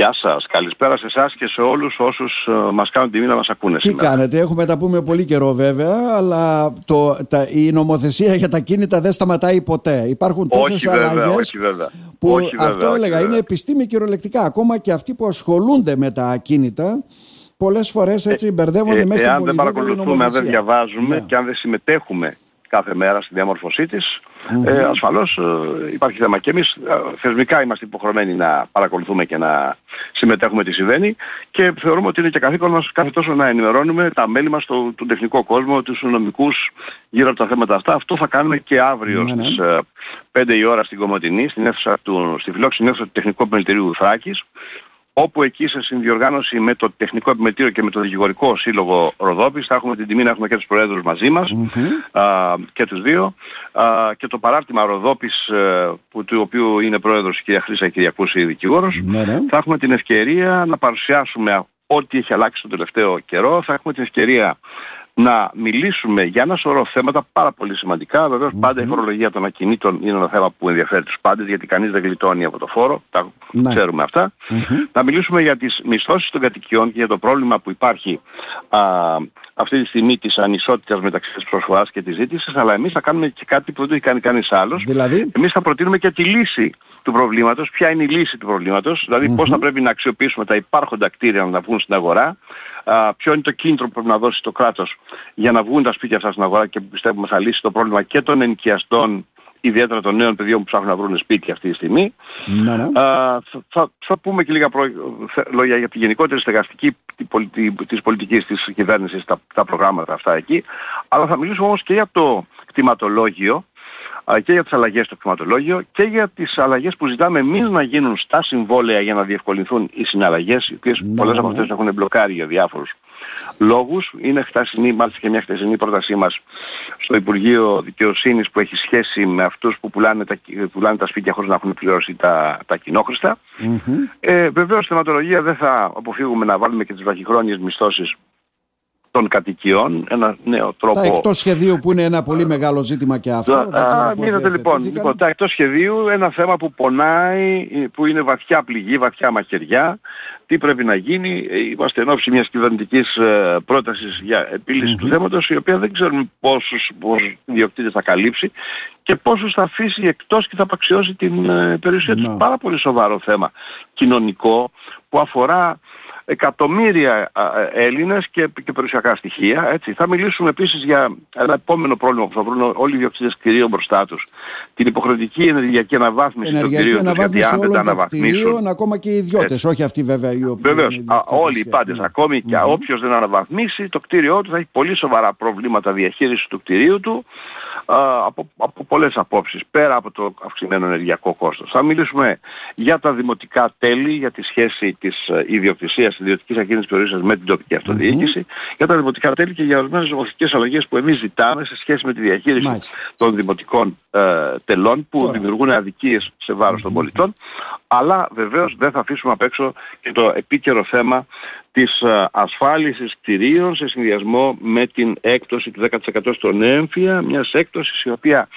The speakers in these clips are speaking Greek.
Γεια σας. Καλησπέρα σε εσάς και σε όλους όσους ε, μας κάνουν τιμή να μας ακούνε Τι κάνετε, έχουμε τα πούμε πολύ καιρό βέβαια, αλλά το, τα, η νομοθεσία για τα κίνητα δεν σταματάει ποτέ. Υπάρχουν τόσες αλλαγές που όχι, βέβαια, αυτό έλεγα είναι επιστήμη κυριολεκτικά. Ακόμα και αυτοί που ασχολούνται με τα ακίνητα πολλές φορές έτσι ε, μπερδεύονται ε, μέσα στην πολιτική Εάν δεν παρακολουθούμε, αν δεν διαβάζουμε ναι. και αν δεν συμμετέχουμε κάθε μέρα στη διαμόρφωσή της, ε, ασφαλώς ε, υπάρχει θέμα. Και εμείς ε, θεσμικά είμαστε υποχρεωμένοι να παρακολουθούμε και να συμμετέχουμε τι συμβαίνει και θεωρούμε ότι είναι και καθήκον μας κάθε τόσο να ενημερώνουμε τα μέλη μας, το, τον τεχνικό κόσμο, τους νομικούς γύρω από τα θέματα αυτά. Αυτό θα κάνουμε και αύριο ναι, ναι. στις 5 η ώρα στην Κομωτινή, στην αίθουσα του, στη φιλόξενη αίθουσα του Τεχνικού Επιμελητηρίου Θράκης όπου εκεί σε συνδιοργάνωση με το Τεχνικό Επιμετήριο και με το Δικηγορικό Σύλλογο Ροδόπης θα έχουμε την τιμή να έχουμε και τους Προέδρους μαζί μας α, και τους δύο. Α, και το παράρτημα Ροδόπης ε, που, του οποίου είναι Πρόεδρος η κυρία Χρύσα Κυριακούση δικηγόρος ναι, ναι. θα έχουμε την ευκαιρία να παρουσιάσουμε ό,τι έχει αλλάξει τον τελευταίο καιρό. Θα έχουμε την ευκαιρία να μιλήσουμε για ένα σωρό θέματα πάρα πολύ σημαντικά. Βεβαίως πάντα η φορολογία των ακινήτων είναι ένα θέμα που ενδιαφέρει τους πάντες γιατί κανείς δεν γλιτώνει από το φόρο, τα ναι. ξέρουμε Να μιλήσουμε για τις μισθώσεις των κατοικιών και για το πρόβλημα που υπάρχει α, αυτή τη στιγμή της ανισότητας μεταξύ της προσφοράς και της ζήτησης, αλλά εμείς θα κάνουμε και κάτι που δεν το έχει κάνει κανείς άλλος. Δηλαδή; Εμείς θα προτείνουμε και τη λύση του προβλήματος, ποια είναι η λύση του προβλήματος, δηλαδή πώς θα πρέπει να αξιοποιήσουμε τα υπάρχοντα κτίρια να τα βγουν στην αγορά, α, ποιο είναι το κίνητρο που πρέπει να δώσει το κράτος για να βγουν τα σπίτια αυτά στην αγορά και που πιστεύουμε θα λύσει το πρόβλημα και των ενοικιαστών ιδιαίτερα των νέων παιδιών που ψάχνουν να βρουν σπίτια αυτή τη στιγμή. Ναι, ναι. θα, θα, πούμε και λίγα προ, λόγια για τη γενικότερη στεγαστική τη, της πολιτικής της κυβέρνησης, τα, τα προγράμματα αυτά εκεί. Αλλά θα μιλήσουμε όμως και για το κτηματολόγιο και για τις αλλαγές στο κτηματολόγιο και για τις αλλαγές που ζητάμε εμείς να γίνουν στα συμβόλαια για να διευκολυνθούν οι συναλλαγές, οι οποίες ναι, πολλές από ναι. αυτές έχουν μπλοκάρει για διάφορους λόγους. Είναι χτασινή, μάλιστα και μια χτεσινή πρότασή μας στο Υπουργείο Δικαιοσύνης που έχει σχέση με αυτούς που πουλάνε τα, πουλάνε τα σπίτια χωρίς να έχουν πληρώσει τα, τα κοινόχρηστα. Mm-hmm. Ε, βεβαίως, θεματολογία δεν θα αποφύγουμε να βάλουμε και τις βραχυχρόνιες μισθώσεις των κατοικιών, ένα νέο τρόπο... Τα εκτός σχεδίου που είναι ένα πολύ μεγάλο ζήτημα και αυτό. Α, λοιπόν, λοιπόν, τα εκτός σχεδίου ένα θέμα που πονάει, που είναι βαθιά πληγή, βαθιά μαχαιριά. Τι πρέπει να γίνει, είμαστε ενώψη μιας κυβερνητικής ε, πρότασης για επιλυση του θέματος, η οποία δεν ξέρουμε πόσους, πόσους διοκτήτες θα καλύψει και πόσους θα αφήσει εκτός και θα απαξιώσει την ε, περιουσία τους. Πάρα πολύ σοβαρό θέμα κοινωνικό που αφορά εκατομμύρια Έλληνες και, και περιουσιακά στοιχεία. Έτσι. Θα μιλήσουμε επίσης για ένα επόμενο πρόβλημα που θα βρουν όλοι οι διοκτήτες κτηρίων μπροστά τους. Την υποχρεωτική ενεργειακή αναβάθμιση των κτηρίων τους, γιατί αν δεν τα αναβαθμίσουν... ακόμα και οι ιδιώτες, όχι αυτοί βέβαια οι οποίοι Βεβαίως, όλοι οι πάντες, ναι. ακόμη και mm-hmm. όποιος δεν αναβαθμίσει, το κτίριό του θα έχει πολύ σοβαρά προβλήματα διαχείρισης του κτηρίου του από, από πολλές απόψεις, πέρα από το αυξημένο ενεργειακό κόστος. Θα μιλήσουμε για τα δημοτικά τέλη, για τη σχέση της ε, ιδιοκτησίας, της ιδιωτικής ακίνησης περιορίσεως με την τοπική αυτοδιοίκηση, mm-hmm. για τα δημοτικά τέλη και για ορισμένες νομοθετικές αλλαγές που εμείς ζητάμε σε σχέση με τη διαχείριση Μάλιστα. των δημοτικών ε, τελών που Τώρα. δημιουργούν αδικίες σε βάρος mm-hmm. των πολιτών, αλλά βεβαίως δεν θα αφήσουμε απ' έξω και το επίκαιρο θέμα της ε, ασφάλισης κτηρίων σε συνδυασμό με την έκπτωση του 10% στον έμφυα, μιας έκπτωσης η οποία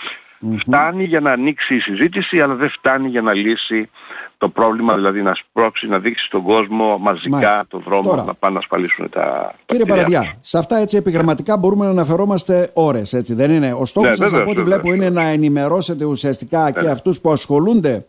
φτάνει για να ανοίξει η συζήτηση αλλά δεν φτάνει για να λύσει το πρόβλημα, δηλαδή να σπρώξει, να δείξει στον κόσμο μαζικά Μάλιστα. το δρόμο Τώρα, να πάνε να ασφαλίσουν τα Κύριε Παραδιά, σε αυτά έτσι επιγραμματικά μπορούμε να αναφερόμαστε ώρες, έτσι δεν είναι; Ο στόχος ναι, σας από ό,τι βλέπω είναι να ενημερώσετε ουσιαστικά και ναι. αυτούς που ασχολούνται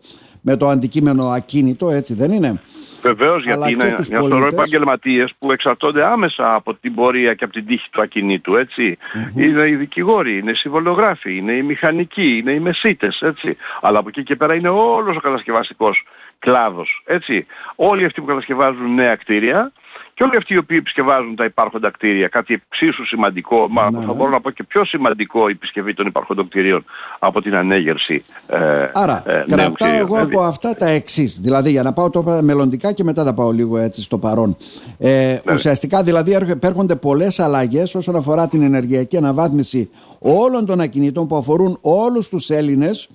με το αντικείμενο ακίνητο, έτσι δεν είναι; Βεβαίως γιατί είναι μια σωρό επαγγελματίες που εξαρτώνται άμεσα από την πορεία και από την τύχη του ακινήτου, έτσι. Mm-hmm. Είναι οι δικηγόροι, είναι οι συμβολογράφοι, είναι οι μηχανικοί, είναι οι μεσίτες, έτσι. Αλλά από εκεί και πέρα είναι όλος ο κατασκευαστικός κλάδος, έτσι. Όλοι αυτοί που κατασκευάζουν νέα κτίρια και όλοι αυτοί οι οποίοι επισκευάζουν τα υπάρχοντα κτίρια, κάτι εξίσου σημαντικό, μα ναι. θα μπορώ να πω και πιο σημαντικό η επισκευή των υπάρχοντων κτιρίων από την ανέγερση ε, Άρα, ε, κρατάω εγώ δηλαδή. από αυτά τα εξής. Δηλαδή, για να πάω τώρα μελλοντικά και μετά θα πάω λίγο έτσι στο παρόν. Ε, ναι. Ουσιαστικά, δηλαδή, έρχονται πολλές αλλαγές όσον αφορά την ενεργειακή αναβάθμιση όλων των ακινήτων που αφορούν όλους τους Έλληνες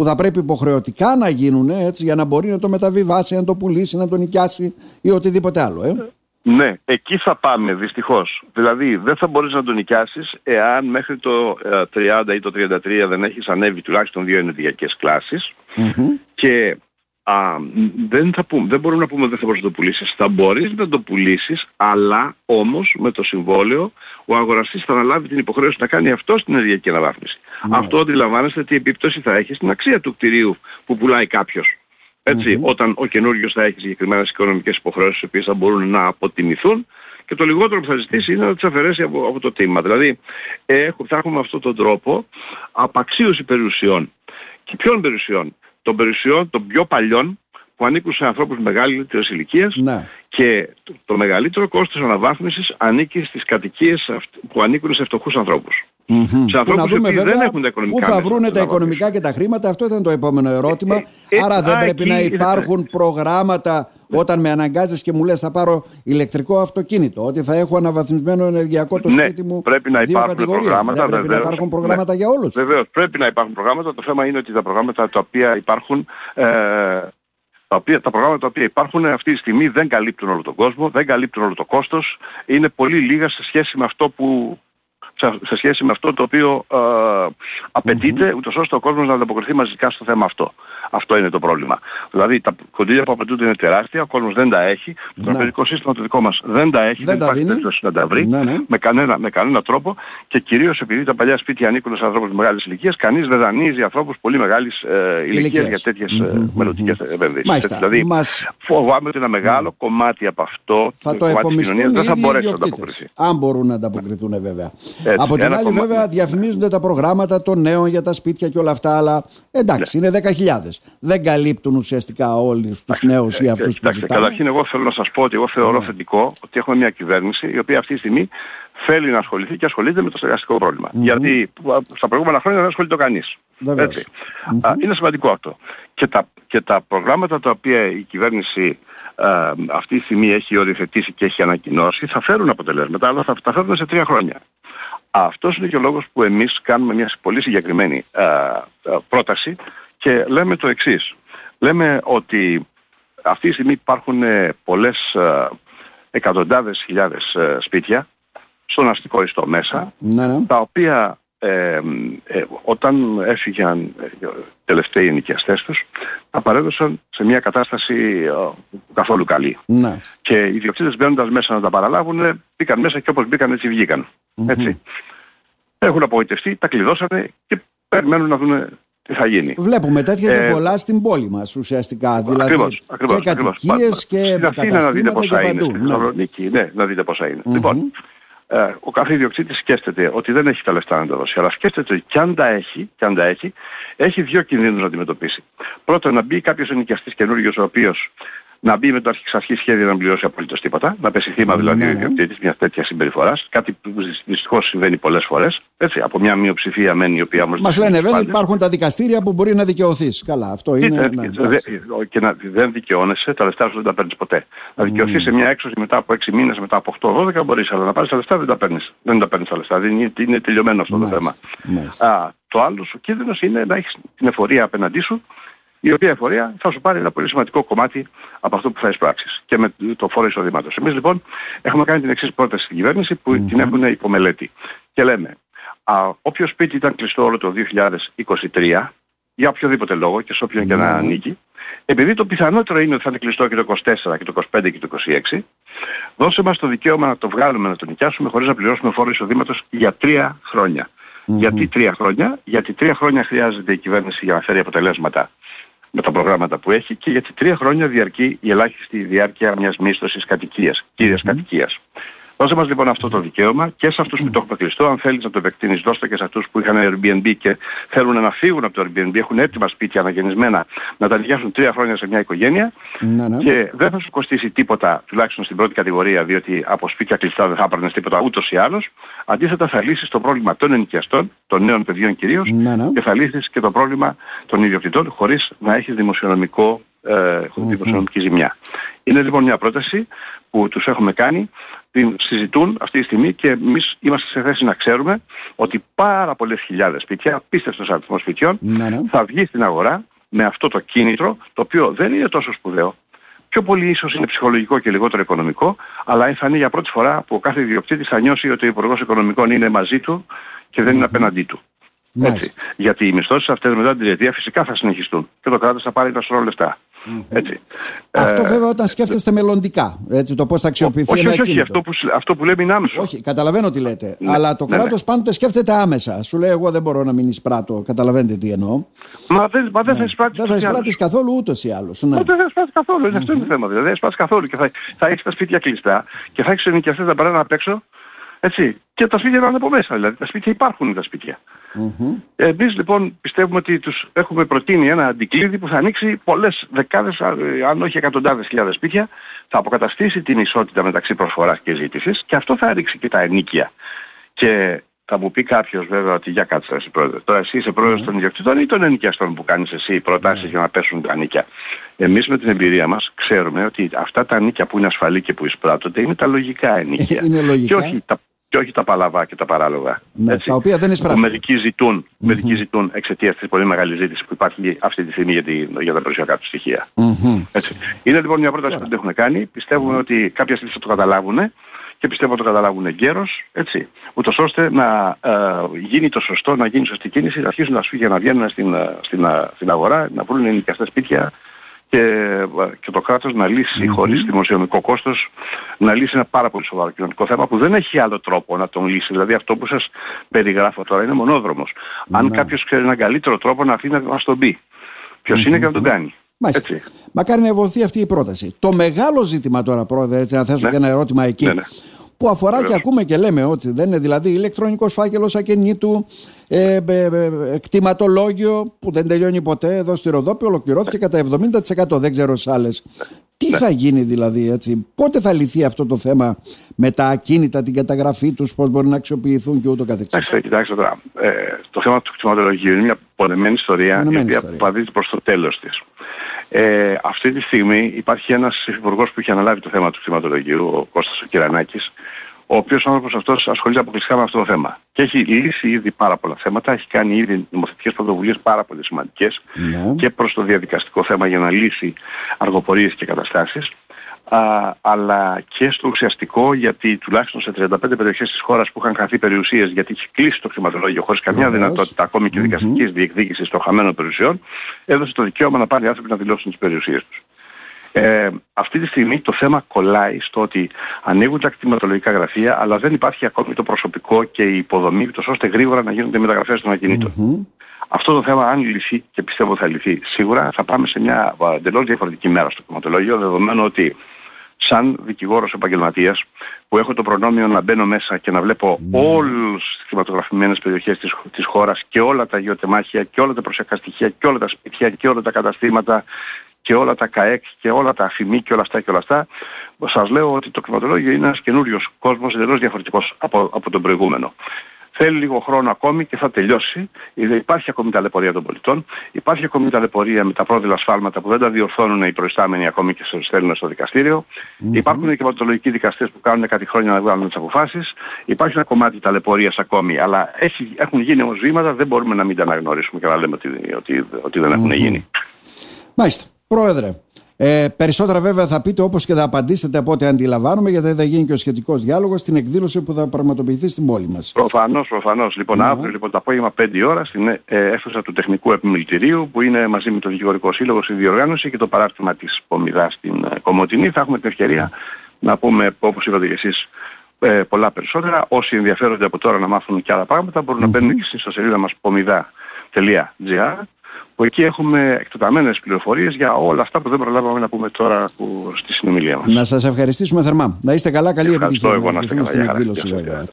που θα πρέπει υποχρεωτικά να γίνουν έτσι, για να μπορεί να το μεταβιβάσει, να το πουλήσει, να το νοικιάσει ή οτιδήποτε άλλο. Ε. Ναι, εκεί θα πάμε δυστυχώς. Δηλαδή δεν θα μπορείς να τον νοικιάσεις εάν μέχρι το 30 ε, ή το 33 δεν έχεις ανέβει τουλάχιστον δύο ενεργειακές και α, δεν, θα πούμε, δεν μπορούμε να πούμε ότι δεν θα μπορείς να το πουλήσεις. Θα μπορείς να το πουλήσεις, αλλά όμως με το συμβόλαιο ο αγοραστής θα αναλάβει την υποχρέωση να κάνει αυτό στην ενεργειακή αναβάθμιση. Αυτό αντιλαμβάνεστε τι επίπτωση θα έχει στην αξία του κτηρίου που πουλάει κάποιος. όταν ο καινούριος θα έχει συγκεκριμένες οικονομικές υποχρεώσεις οι οποίες θα μπορούν να αποτιμηθούν και το λιγότερο που θα ζητήσει είναι να τις αφαιρέσει από, από το τίμημα. Δηλαδή θα έχουμε αυτόν τον τρόπο απαξίωση περιουσιών. Και ποιων περιουσιών; Των περιουσιών των πιο παλιών που ανήκουν σε ανθρώπους μεγαλύτερης ηλικίας ναι. και το, μεγαλύτερο κόστος αναβάθμισης ανήκει στις κατοικίες που ανήκουν σε φτωχούς ανθρώπους. Mm-hmm. Σε ανθρώπους που δεν έχουν τα οικονομικά Πού θα βρουν τα οικονομικά και τα χρήματα, αυτό ήταν το επόμενο ερώτημα. Ε, ε, Άρα δεν πρέπει να υπάρχουν προγράμματα όταν με αναγκάζεις και μου λες θα πάρω ηλεκτρικό αυτοκίνητο, ότι θα έχω αναβαθμισμένο ενεργειακό το ναι, σπίτι μου πρέπει να υπάρχουν προγράμματα. Δεν πρέπει να υπάρχουν προγράμματα ναι, για όλους. Βεβαίως, πρέπει να υπάρχουν προγράμματα. Το θέμα είναι ότι τα προγράμματα τα οποία υπάρχουν ε, τα, οποία, τα προγράμματα τα οποία υπάρχουν αυτή τη στιγμή δεν καλύπτουν όλο τον κόσμο, δεν καλύπτουν όλο το κόστος, είναι πολύ λίγα σε σχέση με αυτό που σε σχέση με αυτό το οποίο ε, απαιτείται, mm-hmm. ούτως ώστε ο κόσμος να ανταποκριθεί μαζικά στο θέμα αυτό. Αυτό είναι το πρόβλημα. Δηλαδή τα κονδύλια που απαιτούνται είναι τεράστια, ο κόσμος δεν τα έχει, το τραπεζικό σύστημα το δικό μας δεν τα έχει, δεν, δεν υπάρχει περίπτωση να τα βρει ναι, ναι. Με, κανένα, με κανένα τρόπο και κυρίως επειδή τα παλιά σπίτια ανήκουν σε ανθρώπους μεγάλης ηλικίας, κανείς δεν δανείζει ανθρώπους πολύ μεγάλης ε, ηλικίας για τέτοιες mm-hmm. ε, μελλοντικές mm-hmm. επενδύσεις. Δηλαδή μας... φοβάμαι ότι ένα μεγάλο ναι. κομμάτι από αυτό θα το επομιστούν δεν θα μπορέσει να ανταποκριθεί. Αν μπορούν να ανταποκριθούν βέβαια. Έτσι, Από την άλλη, κομμάτι... βέβαια, διαφημίζονται τα προγράμματα των νέων για τα σπίτια και όλα αυτά, αλλά εντάξει, ναι. είναι 10.000. Δεν καλύπτουν ουσιαστικά όλους τους νέους ή ε, αυτούς που ζητάνε. Καταρχήν, εγώ θέλω να σας πω ότι εγώ θεωρώ ναι. θετικό ότι έχουμε μια κυβέρνηση η οποία αυτή τη στιγμή θέλει να ασχοληθεί και ασχολείται με το στεγαστικό πρόβλημα. Mm-hmm. Γιατί στα προηγούμενα χρόνια δεν ασχολείται κανείς. Έτσι. Mm-hmm. είναι σημαντικό αυτό. Και τα, και τα προγράμματα τα οποία η κυβέρνηση α, αυτή τη στιγμή έχει οριοθετήσει και έχει ανακοινώσει θα φέρουν αποτελέσματα, αλλά θα τα φέρουν σε τρία χρόνια. Αυτός είναι και ο λόγος που εμείς κάνουμε μια πολύ συγκεκριμένη πρόταση και λέμε το εξής. Λέμε ότι αυτή τη στιγμή υπάρχουν ε, πολλές εκατοντάδες χιλιάδες ε, σπίτια στον αστικό ιστό μέσα, ναι, ναι. τα οποία ε, ε, όταν έφυγαν οι τελευταίοι ενοικιαστές τους, τα παρέδωσαν σε μια κατάσταση ε, καθόλου καλή. Ναι. Και οι διοκτήτες μπαίνοντας μέσα να τα παραλάβουν, μπήκαν μέσα και όπως μπήκαν έτσι βγήκαν. Έτσι. Έχουν απογοητευτεί, τα κλειδώσανε και περιμένουν να δουν τι θα γίνει. Βλέπουμε τέτοια και πολλά στην πόλη μας ουσιαστικά. Δηλαδή ακριβώς, ακριβώς, και κατοικίες και καταστήματα και παντού. Στην Θεσσαλονίκη, ναι, να δείτε πόσα είναι. Λοιπόν, ε, ο κάθε ιδιοκτήτης σκέφτεται ότι δεν έχει τα λεφτά να τα δώσει, αλλά σκέφτεται ότι κι αν τα έχει, κι αν τα έχει, έχει δύο κινδύνους να αντιμετωπίσει. Πρώτον, να μπει κάποιος ενοικιαστής καινούριος ο οποίος να μπει με το αρχή σχέδιο να πληρώσει απολύτως τίποτα, να πέσει θύμα δηλαδή ναι, ο ναι. ιδιοκτήτης μιας τέτοιας συμπεριφοράς, κάτι που δυστυχώς συμβαίνει πολλές φορές, έτσι, από μια μειοψηφία μένει η οποία όμως... Μας λένε βέβαια υπάρχουν τα δικαστήρια που μπορεί να δικαιωθείς. Καλά, αυτό είναι... ναι, δε, και να, δεν δικαιώνεσαι, τα λεφτά σου δεν τα παίρνεις ποτέ. Να δικαιωθείς σε μια έξωση μετά από 6 μήνες, μετά από 8-12 μπορείς, αλλά να πάρεις τα λεφτά δεν τα παίρνεις. Δεν τα παίρνεις τα λεφτά, είναι, είναι τελειωμένο αυτό το θέμα. Α, το άλλο σου κίνδυνος είναι να έχεις την εφορία απέναντί σου η οποία εφορία θα σου πάρει ένα πολύ σημαντικό κομμάτι από αυτό που θα εισπράξεις και με το φόρο εισοδήματος. Εμείς λοιπόν έχουμε κάνει την εξής πρόταση στην κυβέρνηση που mm-hmm. την έχουν υπομελέτη. Και λέμε, α, όποιο σπίτι ήταν κλειστό όλο το 2023, για οποιοδήποτε λόγο και σε όποιον και να ανήκει, επειδή το πιθανότερο είναι ότι θα είναι κλειστό και το 24 και το 25 και το 26, δώσε μας το δικαίωμα να το βγάλουμε, να το νοικιάσουμε χωρίς να πληρώσουμε φόρο εισοδήματος για τρία χρόνια. Γιατί τρία χρόνια, γιατί τρία χρόνια χρειάζεται η κυβέρνηση για να φέρει αποτελέσματα με τα προγράμματα που έχει και γιατί τρία χρόνια διαρκεί η ελάχιστη διάρκεια μιας μίσθωσης κατοικίας, κύριας mm-hmm. κατοικίας. Δώσε μας λοιπόν αυτό το δικαίωμα και σε αυτούς που το έχουν κλειστό, αν θέλεις να το επεκτείνεις δώστε και σε αυτούς που είχαν Airbnb και θέλουν να φύγουν από το Airbnb, έχουν έτοιμα σπίτια αναγεννισμένα να τα νοικιάσουν τρία χρόνια σε μια οικογένεια ναι, ναι. και δεν θα σου κοστίσει τίποτα, τουλάχιστον στην πρώτη κατηγορία, διότι από σπίτια κλειστά δεν θα έπαιρνες τίποτα ούτως ή άλλως. Αντίθετα θα λύσεις το πρόβλημα των ενοικιαστών, των νέων παιδιών κυρίως ναι, ναι. και θα λύσεις και το πρόβλημα των ιδιοκτητών χωρίς να έχεις δημοσιονομικό ε, δημοσιονομική ζημιά. Είναι λοιπόν μια πρόταση που τους έχουμε κάνει, την συζητούν αυτή τη στιγμή και εμείς είμαστε σε θέση να ξέρουμε ότι πάρα πολλές χιλιάδες σπίτια, απίστευτος αριθμός σπιτιών, ναι, ναι. θα βγει στην αγορά με αυτό το κίνητρο, το οποίο δεν είναι τόσο σπουδαίο, πιο πολύ ίσως είναι ψυχολογικό και λιγότερο οικονομικό, αλλά θα είναι για πρώτη φορά που ο κάθε ιδιοκτήτης θα νιώσει ότι ο Υπουργός Οικονομικών είναι μαζί του και δεν είναι απέναντί του. Έτσι. Γιατί οι μισθώσεις αυτές μετά την τριετία φυσικά θα συνεχιστούν και το κράτος θα πάρει τα σωρό λεφτά. Έτσι. Αυτό ε, βέβαια όταν σκέφτεστε μελλοντικά, έτσι, το πώς θα αξιοποιηθεί όχι, ένα όχι, όχι, αυτό που, αυτό που λέμε είναι άμεσο. Όχι, καταλαβαίνω τι λέτε. Ναι, αλλά το ναι, κράτος ναι. πάντοτε σκέφτεται άμεσα. Σου λέει εγώ δεν μπορώ να μην εισπράττω. Καταλαβαίνετε τι εννοώ. Μα δεν, μα δεν ναι. θα εισπράττεις Δεν θα εισπράττεις καθόλου ούτως ή άλλως. Ναι. Μα δεν θα εισπράττεις καθόλου. Mm-hmm. Αυτό είναι το θέμα. Δηλαδή, δεν θα εισπράττεις καθόλου. Και θα, θα έχεις τα σπίτια κλειστά και θα έχεις ενοικιαστές να περνάνε απ' έξω έτσι. Και τα σπίτια είναι από μέσα, δηλαδή τα σπίτια υπάρχουν τα σπίτια. Mm-hmm. Εμείς λοιπόν πιστεύουμε ότι τους έχουμε προτείνει ένα αντικλείδι που θα ανοίξει πολλές δεκάδες, αν όχι εκατοντάδες χιλιάδες σπίτια, θα αποκαταστήσει την ισότητα μεταξύ προσφοράς και ζήτησης και αυτό θα ρίξει και τα ενίκια. Και θα μου πει κάποιος βέβαια ότι για κάτσε εσύ πρόεδρε. Τώρα εσύ είσαι πρόεδρος mm. των ιδιοκτητών ή των ενοικιαστών που κάνεις εσύ προτάσεις mm. για να πέσουν τα νίκια. Εμείς με την εμπειρία μας ξέρουμε ότι αυτά τα νίκια που είναι ασφαλή και που εισπράττονται είναι τα λογικά ενίκια. είναι λογικά. Και όχι τα και όχι τα παλαβά και τα παράλογα. Ναι, τα οποία δεν εισπράττουν. Μερικοί ζητούν, mm-hmm. μερικοί ζητούν εξαιτίας της πολύ μεγάλης ζήτησης που υπάρχει αυτή τη στιγμή για, τη, για τα περιουσιακά τους στοιχεία. Mm-hmm. Έτσι. Είναι λοιπόν μια πρόταση που δεν έχουμε κάνει. Πιστεύουμε mm-hmm. ότι κάποια στιγμή θα το καταλάβουν και πιστεύω ότι το καταλάβουν εγκαίρως, έτσι, ούτως ώστε να ε, γίνει το σωστό, να γίνει σωστή κίνηση, να αρχίσουν τα σπίτια να βγαίνουν στην, ε, στην, ε, στην αγορά, να βρουν ενοικιαστές σπίτια, και, και το κράτος να λύσει mm-hmm. χωρίς δημοσιονομικό κόστος να λύσει ένα πάρα πολύ σοβαρό κοινωνικό θέμα που δεν έχει άλλο τρόπο να τον λύσει. Δηλαδή αυτό που σας περιγράφω τώρα είναι μονόδρομος. Αν ναι. κάποιος ξέρει έναν καλύτερο τρόπο να αφήνει να μας τον πει. Ποιος είναι και να τον κάνει. Μάλιστα. Έτσι. Μακάρι να ευωθεί αυτή η πρόταση. Το μεγάλο ζήτημα τώρα, πρόεδρε, έτσι, να θέσω ναι. και ένα ερώτημα εκεί. Ναι, ναι που αφορά και ακούμε και λέμε ότι δεν είναι δηλαδή ηλεκτρονικός φάκελος ακινήτου, ε, ε, ε, κτηματολόγιο που δεν τελειώνει ποτέ εδώ στη Ροδόπη ολοκληρώθηκε κατά 70% δεν ξέρω σε άλλες. Τι ναι. θα γίνει δηλαδή έτσι, πότε θα λυθεί αυτό το θέμα με τα ακίνητα, την καταγραφή τους, πώς μπορεί να αξιοποιηθούν και ούτω καθεξής; Κοιτάξτε, κοιτάξτε τώρα, ε, το θέμα του κτηματολογίου είναι μια πονεμένη ιστορία η οποία παδίζει προς το τέλος της. Ε, αυτή τη στιγμή υπάρχει ένας υπουργός που έχει αναλάβει το θέμα του κτηματολογίου, ο Κώστας ο Κυρανάκης, ο οποίος άνθρωπος αυτός ασχολείται αποκλειστικά με αυτό το θέμα. Και έχει λύσει ήδη πάρα πολλά θέματα, έχει κάνει ήδη νομοθετικές πρωτοβουλίες πάρα πολύ σημαντικές ναι. και προς το διαδικαστικό θέμα για να λύσει αργοπορίες και καταστάσεις. Α, αλλά και στο ουσιαστικό γιατί τουλάχιστον σε 35 περιοχές της χώρας που είχαν χαθεί περιουσίες γιατί είχε κλείσει το χρηματολόγιο χωρίς καμιά δυνατότητα ακόμη και δικαστικής διεκδίκησης των χαμένων περιουσιών έδωσε το δικαίωμα να πάνε οι άνθρωποι να δηλώσουν τις περιουσίες τους. Ε, αυτή τη στιγμή το θέμα κολλάει στο ότι ανοίγουν τα κτηματολογικά γραφεία αλλά δεν υπάρχει ακόμη το προσωπικό και η υποδομή ώστε γρήγορα να γίνονται μεταγραφές των ακινήτων. Αυτό το θέμα αν λυθεί και πιστεύω θα λυθεί σίγουρα θα πάμε σε μια εντελώς διαφορετική μέρα στο κτηματολόγιο δεδομένου ότι σαν δικηγόρος επαγγελματίας που έχω το προνόμιο να μπαίνω μέσα και να βλέπω mm. όλες τις κτηματογραφημένες περιοχές της, της χώρας και όλα τα γεωτεμάχια και όλα τα προσιακά στοιχεία και όλα τα σπίτια και όλα τα καταστήματα και όλα τα ΚΑΕΚ και όλα τα αφημί και όλα αυτά και όλα αυτά, σας λέω ότι το κλιματολόγιο είναι ένας καινούριος κόσμος εντελώς διαφορετικός από, από τον προηγούμενο. Θέλει λίγο χρόνο ακόμη και θα τελειώσει. Υπάρχει ακόμη ταλαιπωρία των πολιτών. Υπάρχει ακόμη ταλαιπωρία με τα πρόδειλα σφάλματα που δεν τα διορθώνουν οι προϊστάμενοι ακόμη και σε στέλνουν στο δικαστήριο. Mm-hmm. Υπάρχουν και πατολογικοί δικαστές που κάνουν κάτι χρόνια να βγάλουν τις αποφάσεις. Υπάρχει ένα κομμάτι ταλαιπωρίας ακόμη. Αλλά έχει, έχουν γίνει όμως βήματα, δεν μπορούμε να μην τα αναγνωρίσουμε και να λέμε ότι, ότι, ότι δεν έχουν γίνει. Μάλιστα. Πρόεδρε, ε, περισσότερα βέβαια θα πείτε όπως και θα απαντήσετε από ό,τι αντιλαμβάνομαι γιατί θα γίνει και ο σχετικός διάλογος στην εκδήλωση που θα πραγματοποιηθεί στην πόλη μας. Προφανώς, προφανώς. Λοιπόν, mm-hmm. αύριο λοιπόν, το απόγευμα 5 ώρα στην ε, αίθουσα του Τεχνικού Επιμελητηρίου που είναι μαζί με το Δικηγορικό Σύλλογο στη διοργάνωση και το παράρτημα της Πομιδάς στην ε, Κομωτινή. Θα έχουμε την ευκαιρία να πούμε όπως είπατε και εσείς ε, πολλά περισσότερα. Όσοι ενδιαφέρονται από τώρα να μάθουν και άλλα πράγματα μπορούν mm-hmm. να μπαίνουν και στην ιστοσελίδα μας pomida.gr που εκεί έχουμε εκτεταμένες πληροφορίες για όλα αυτά που δεν προλάβαμε να πούμε τώρα που, στη συνομιλία μας. Να σας ευχαριστήσουμε θερμά. Να είστε καλά, καλή επιτυχία. Ευχαριστώ εγώ να είστε καλά.